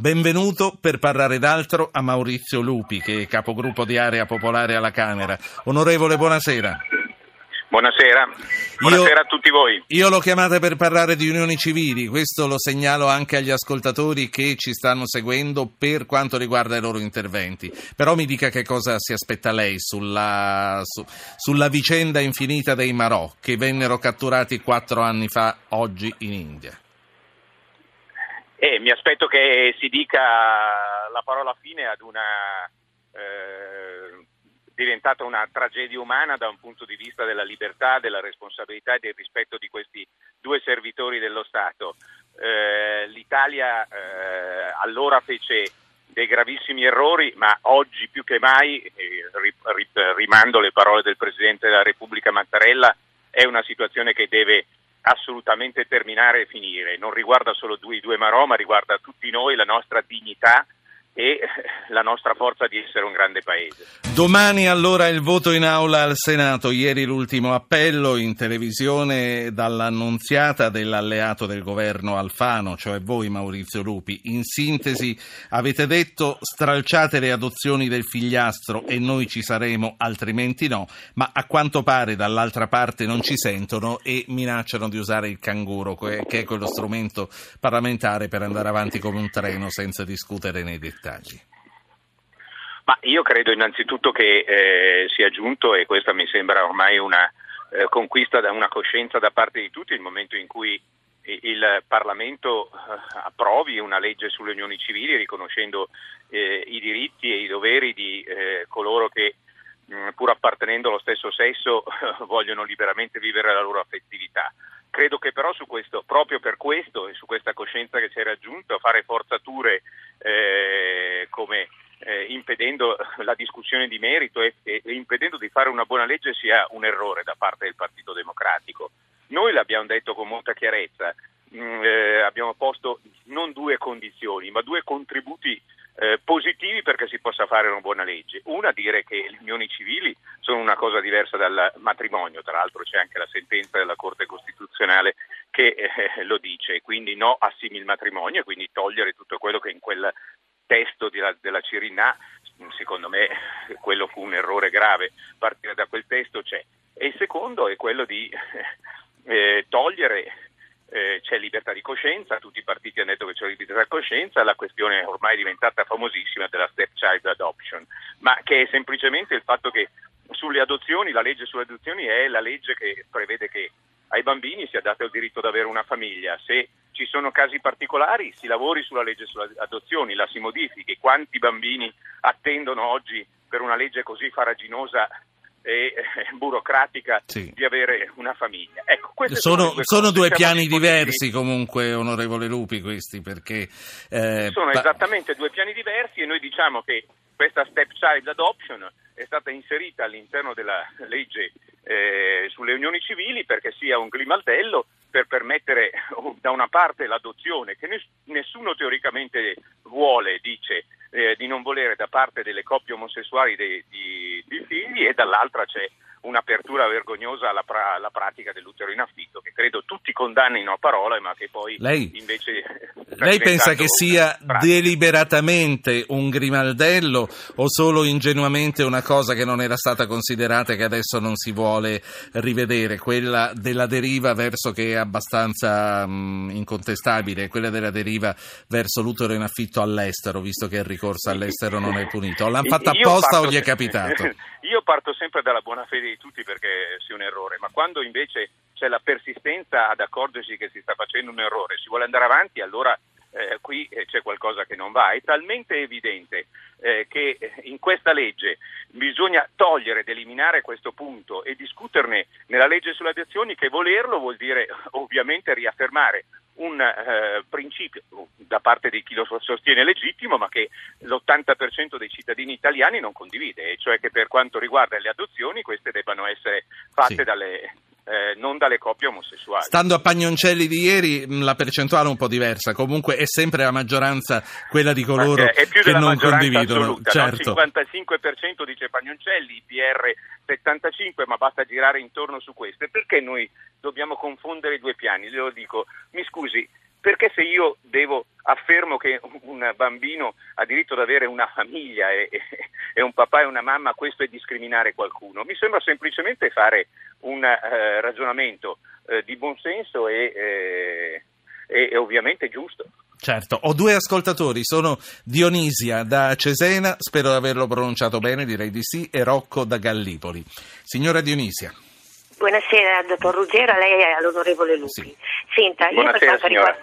Benvenuto per parlare d'altro a Maurizio Lupi, che è capogruppo di Area Popolare alla Camera. Onorevole, buonasera. Buonasera, buonasera Io- a tutti voi. Io l'ho chiamata per parlare di unioni civili, questo lo segnalo anche agli ascoltatori che ci stanno seguendo per quanto riguarda i loro interventi. Però mi dica che cosa si aspetta lei sulla, su- sulla vicenda infinita dei Marò, che vennero catturati quattro anni fa oggi in India. E mi aspetto che si dica la parola fine ad una eh, diventata una tragedia umana da un punto di vista della libertà, della responsabilità e del rispetto di questi due servitori dello Stato. Eh, L'Italia eh, allora fece dei gravissimi errori, ma oggi più che mai, eh, ri- ri- rimando le parole del Presidente della Repubblica Mattarella, è una situazione che deve assolutamente terminare e finire. Non riguarda solo i due Marò, ma riguarda tutti noi, la nostra dignità e la nostra forza di essere un grande paese. Domani allora il voto in aula al Senato, ieri l'ultimo appello in televisione dall'annunziata dell'alleato del governo Alfano, cioè voi Maurizio Lupi. In sintesi avete detto stralciate le adozioni del figliastro e noi ci saremo, altrimenti no, ma a quanto pare dall'altra parte non ci sentono e minacciano di usare il canguro, che è quello strumento parlamentare per andare avanti come un treno senza discutere nei dettagli. Ma io credo innanzitutto che eh, sia giunto, e questa mi sembra ormai una eh, conquista da una coscienza da parte di tutti, il momento in cui il Parlamento eh, approvi una legge sulle unioni civili riconoscendo eh, i diritti e i doveri di eh, coloro che pur appartenendo allo stesso sesso vogliono liberamente vivere la loro affettività. Credo che però su questo, proprio per questo e su questa coscienza che si è raggiunto, fare forzature eh, come eh, impedendo la discussione di merito e, e- e impedendo di fare una buona legge sia un errore da parte del Partito Democratico. Noi l'abbiamo detto con molta chiarezza, mh, eh, abbiamo posto non due condizioni, ma due contributi eh, positivi perché si possa fare una buona legge. Una, dire che le unioni civili sono una cosa diversa dal matrimonio, tra l'altro c'è anche la sentenza della Corte Costituzionale che eh, lo dice, quindi no a simil matrimonio, quindi togliere tutto quello che in quel testo della, della Cirinà, secondo me quello fu un errore grave, partire da quel testo c'è. E il secondo è quello di eh, togliere eh, c'è libertà di coscienza, tutti i partiti hanno detto che c'è libertà di coscienza, la questione ormai diventata famosissima della stepchild adoption, ma che è semplicemente il fatto che sulle adozioni, la legge sulle adozioni è la legge che prevede che ai bambini sia dato il diritto ad avere una famiglia, se ci sono casi particolari si lavori sulla legge sulle adozioni, la si modifichi, quanti bambini attendono oggi per una legge così faraginosa e eh, burocratica Sì. di avere una famiglia. Ecco, queste Sono, le sono due siamo piani diversi comunque, onorevole Lupi, questi, perché... eh, Sono pa- esattamente due piani diversi e noi diciamo che questa stepchild adoption è stata inserita all'interno della legge eh, sulle unioni civili perché sia un grimaldello per permettere da una parte l'adozione che ness- nessuno teoricamente vuole, dice eh, di non volere da parte delle coppie omosessuali dei, di, di figli e dall'altra c'è un'apertura vergognosa alla, pra- alla pratica dell'utero in affitto che credo tutti condannino a parole ma che poi Lei- invece Lei pensa che sia pratica. deliberatamente un grimaldello o solo ingenuamente una cosa che non era stata considerata e che adesso non si vuole rivedere, quella della deriva verso che è abbastanza mh, incontestabile, quella della deriva verso l'utero in affitto all'estero, visto che il ricorso all'estero non è punito. L'hanno fatta apposta o parto gli è capitato? Io parto sempre dalla buona fede di tutti perché sia un errore, ma quando invece c'è la persistenza ad accorgersi che si sta facendo un errore, si vuole andare avanti, allora eh, qui eh, c'è qualcosa che non va. È talmente evidente eh, che eh, in questa legge bisogna togliere ed eliminare questo punto e discuterne nella legge sulle adozioni che volerlo vuol dire ovviamente riaffermare un eh, principio da parte di chi lo sostiene legittimo, ma che l'80% dei cittadini italiani non condivide, e cioè che per quanto riguarda le adozioni queste debbano essere fatte Sì. dalle, eh, non dalle coppie omosessuali. Stando a Pagnoncelli di ieri, mh, la percentuale è un po' diversa, comunque è sempre la maggioranza quella di coloro che della non condividono. assoluta, certo. no? 55% dice Pagnoncelli, IPR 75, ma basta girare intorno su queste. Perché noi dobbiamo confondere i due piani? Le lo dico, mi scusi, Perché se io devo, affermo che un bambino ha diritto ad avere una famiglia e, e un papà e una mamma, questo è discriminare qualcuno? Mi sembra semplicemente fare un eh, ragionamento eh, di buonsenso e, eh, e, e ovviamente giusto. Certo, ho due ascoltatori, sono Dionisia da Cesena, spero di averlo pronunciato bene, direi di sì, e Rocco da Gallipoli. Signora Dionisia. Buonasera, dottor Ruggera, lei è l'onorevole Lupi. Sì. Senta, io Buonasera, per riguarda...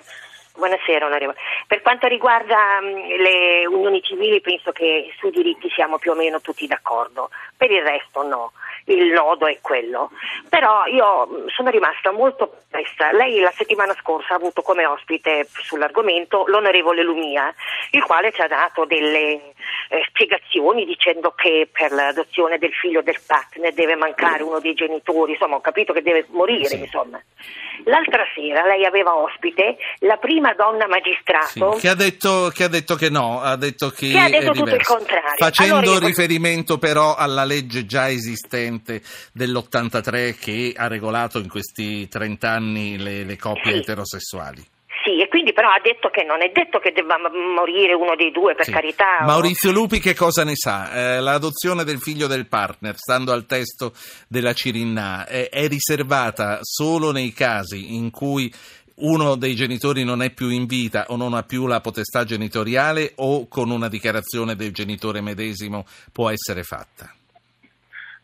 Buonasera onorevole. Per quanto riguarda mh, le unioni civili penso che sui diritti siamo più o meno tutti d'accordo, per il resto no, il nodo è quello. Però io mh, sono rimasta molto perplessa. Lei la settimana scorsa ha avuto come ospite sull'argomento l'onorevole Lumia, il quale ci ha dato delle eh, spiegazioni dicendo che per l'adozione del figlio del partner deve mancare uno dei genitori, insomma ho capito che deve morire, Sì. insomma. L'altra sera lei aveva ospite la prima donna Sì, magistrato che, ha detto, che ha detto che no, ha detto che, Che ha detto tutto il contrario. Facendo Allora riferimento però alla legge già esistente dell'83 che ha regolato in questi 30 anni le, le coppie Sì. eterosessuali. Sì, e quindi però ha detto che non è detto che debba morire uno dei due, per Sì. carità. Maurizio Lupi che cosa ne sa? Eh, l'adozione del figlio del partner, stando al testo della Cirinna, è, è riservata solo nei casi in cui uno dei genitori non è più in vita o non ha più la potestà genitoriale o con una dichiarazione del genitore medesimo può essere fatta?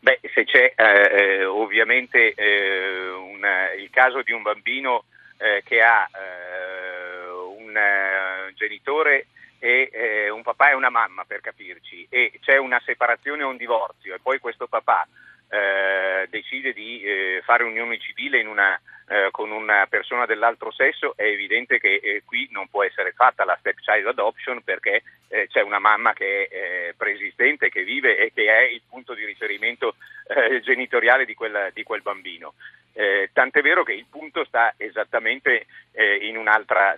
Beh, se c'è eh, eh, ovviamente eh, un- il caso di un bambino eh, che ha eh, un eh, genitore e un papà e una mamma, per capirci, e c'è una separazione o un divorzio e poi questo papà decide di fare unione civile in una, eh, con una persona dell'altro sesso, è evidente che eh, qui non può essere fatta la stepchild adoption perché eh, c'è una mamma che è eh, preesistente, che vive e che è il punto di riferimento eh, genitoriale di quel, di quel bambino. Eh, tant'è vero che il punto sta esattamente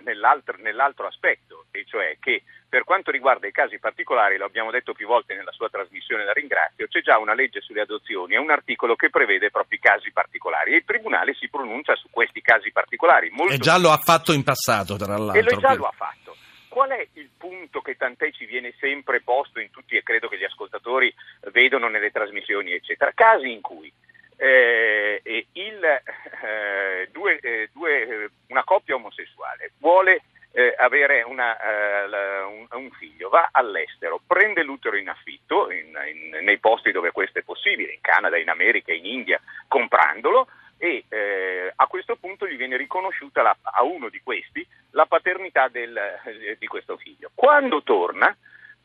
nell'altro, nell'altro aspetto, e cioè che per quanto riguarda i casi particolari, lo abbiamo detto più volte nella sua trasmissione, la ringrazio, c'è già una legge sulle adozioni, è un articolo che prevede proprio i casi particolari e il Tribunale si pronuncia su questi casi particolari. E già lo ha fatto in passato, tra l'altro. e lo già lo ha fatto. Qual è il punto che tant'è ci viene sempre posto in tutti e credo che gli ascoltatori vedono nelle trasmissioni, eccetera? Casi in cui eh, il, eh, due- eh, due, eh, una coppia omosessuale vuole eh, avere una, eh, un, un figlio, va all'estero, prende l'utero in affitto in- in- nei posti dove questo è possibile, in Canada, in America, in India, comprandolo e eh, a questo punto gli viene riconosciuta la- a uno di questi la paternità del- eh, di questo figlio. Quando torna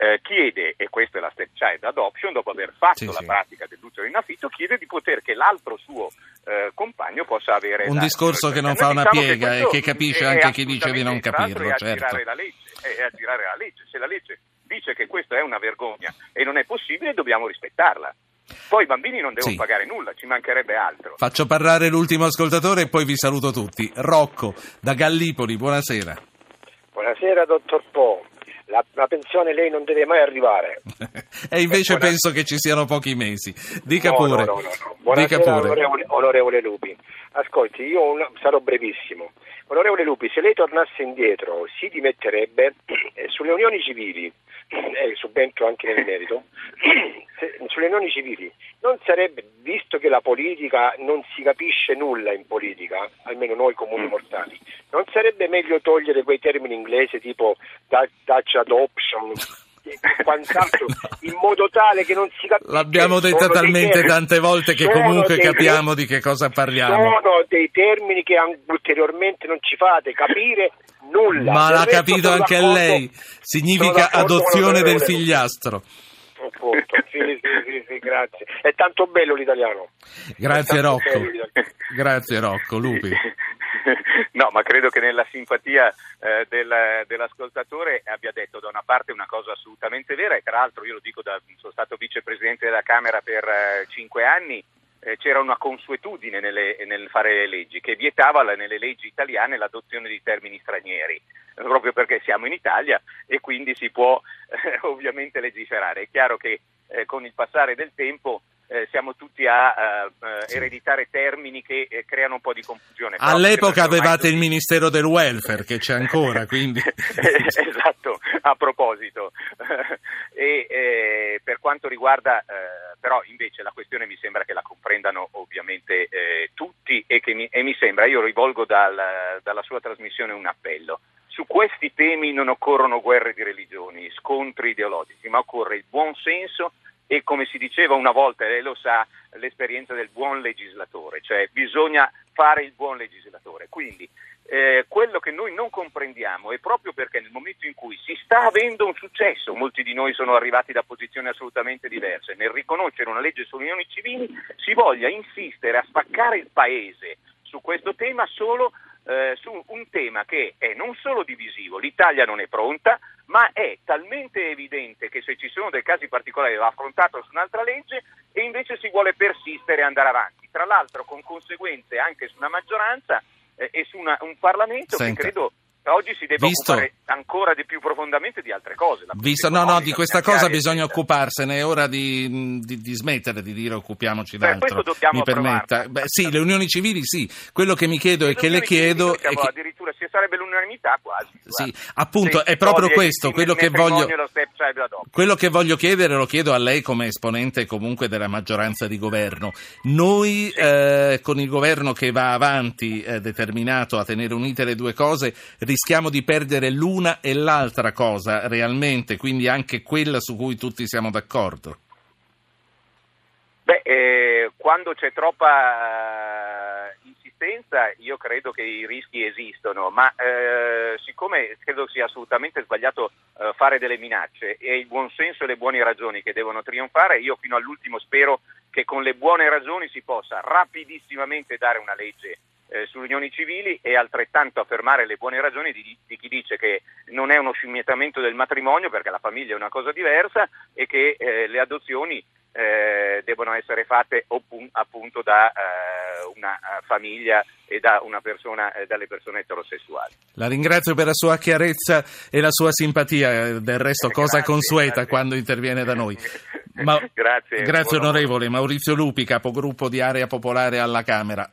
eh, chiede, e questa è la stepchild adoption, dopo aver fatto Sì, la sì. pratica dell'utero in affitto, chiede di poter che l'altro suo eh, compagno possa avere... Un discorso che non Noi fa una diciamo piega e che capisce anche chi dice di non l'altro, capirlo, è certo. aggirare la legge, è aggirare la legge. Se la legge dice che questa è una vergogna e non è possibile, dobbiamo rispettarla. Poi i bambini non devono Sì. pagare nulla, ci mancherebbe altro. Faccio parlare l'ultimo ascoltatore e poi vi saluto tutti. Rocco da Gallipoli, buonasera. Buonasera dottor Po, la, la pensione lei non deve mai arrivare. e invece buona- penso che ci siano pochi mesi. Dica No, pure. no, no, no, no. Dica Buonasera pure. onorevole, onorevole Lupi. Ascolti, io un- sarò brevissimo. Onorevole Lupi, se lei tornasse indietro si dimetterebbe sulle unioni civili, e subentro anche nel merito, se- sulle unioni civili non sarebbe, visto che la politica non si capisce nulla in politica, almeno noi comuni Mm. mortali, non sarebbe meglio togliere quei termini inglesi tipo Dutch adoption quant'altro in modo tale che non si capisce L'abbiamo detta dei talmente tante volte che comunque capiamo di che cosa parliamo. sono dei termini che ulteriormente non ci fate capire nulla. Ma l'ha capito anche lei. Significa adozione del figliastro. Appunto, sì, sì, grazie. È tanto bello l'italiano. Grazie Rocco. bello l'italiano. Grazie Rocco, Lupi. No, ma credo che nella simpatia eh, del- dell'ascoltatore abbia detto da una parte una cosa assolutamente vera e tra l'altro io lo dico da sono stato vicepresidente della Camera per eh, cinque anni, eh, c'era una consuetudine nelle- nel fare le leggi che vietava la- nelle leggi italiane l'adozione di termini stranieri, eh, proprio perché siamo in Italia e quindi si può eh, ovviamente legiferare. È chiaro che eh, con il passare del tempo eh, siamo tutti a eh, ereditare termini che eh, creano un po' di confusione. All'epoca avevate il Ministero del Welfare, che c'è ancora, quindi... esatto, a proposito. e eh, per quanto riguarda, eh, però invece la questione mi sembra che la comprendano ovviamente eh, tutti e, mi, e, mi, sembra, io rivolgo dal, dalla sua trasmissione un appello. Su questi temi non occorrono guerre di religioni, scontri ideologici, ma occorre il buon senso e come si diceva una volta, lei lo sa, l'esperienza del buon legislatore, cioè bisogna fare il buon legislatore. Quindi eh, quello che noi non comprendiamo è proprio perché nel momento in cui si sta avendo un successo, molti di noi sono arrivati da posizioni assolutamente diverse, nel riconoscere una legge sulle unioni civili, si voglia insistere a spaccare il Paese su questo tema solo eh, su un tema che è non solo divisivo, l'Italia non è pronta, ma è talmente evidente che se ci sono dei casi particolari va affrontato su un'altra legge e invece si vuole persistere e andare avanti, tra l'altro con conseguenze anche su una maggioranza eh, e su una, un Parlamento Senta. che credo oggi si deve Visto... occupare ancora di più profondamente di altre cose. Visto, no, no, di questa cosa bisogna occuparsene, è ora di, di, di, smettere di dire occupiamoci d'altro. mi permetta. Beh, sì, le unioni civili sì, quello che mi chiedo e che le chiedo... È che... Addirittura ci sarebbe l'unanimità quasi. Sì, appunto, è proprio questo, quello che, voglio, quello che voglio chiedere lo chiedo a lei come esponente comunque della maggioranza di governo. Noi sì. eh, con il governo che va avanti eh, determinato a tenere unite le due cose rischiamo di perdere l'una e l'altra cosa realmente, quindi anche quella su cui tutti siamo d'accordo? Beh, eh, quando c'è troppa uh, insistenza io credo che i rischi esistono, ma eh, siccome credo sia assolutamente sbagliato eh, fare delle minacce e il buonsenso e le buone ragioni che devono trionfare, io fino all'ultimo spero che con le buone ragioni si possa rapidissimamente dare una legge eh, sulle unioni civili e altrettanto affermare le buone ragioni di, di, chi dice che non è uno scimmiettamento del matrimonio perché la famiglia è una cosa diversa e che eh, le adozioni eh, devono essere fatte appunto da eh, una eh, famiglia e da una persona, eh, dalle persone eterosessuali. La ringrazio per la sua chiarezza e la sua simpatia, del resto cosa grazie, consueta grazie. quando interviene da noi. Ma, grazie, grazie onorevole Maurizio Lupi, capogruppo di Area Popolare alla Camera.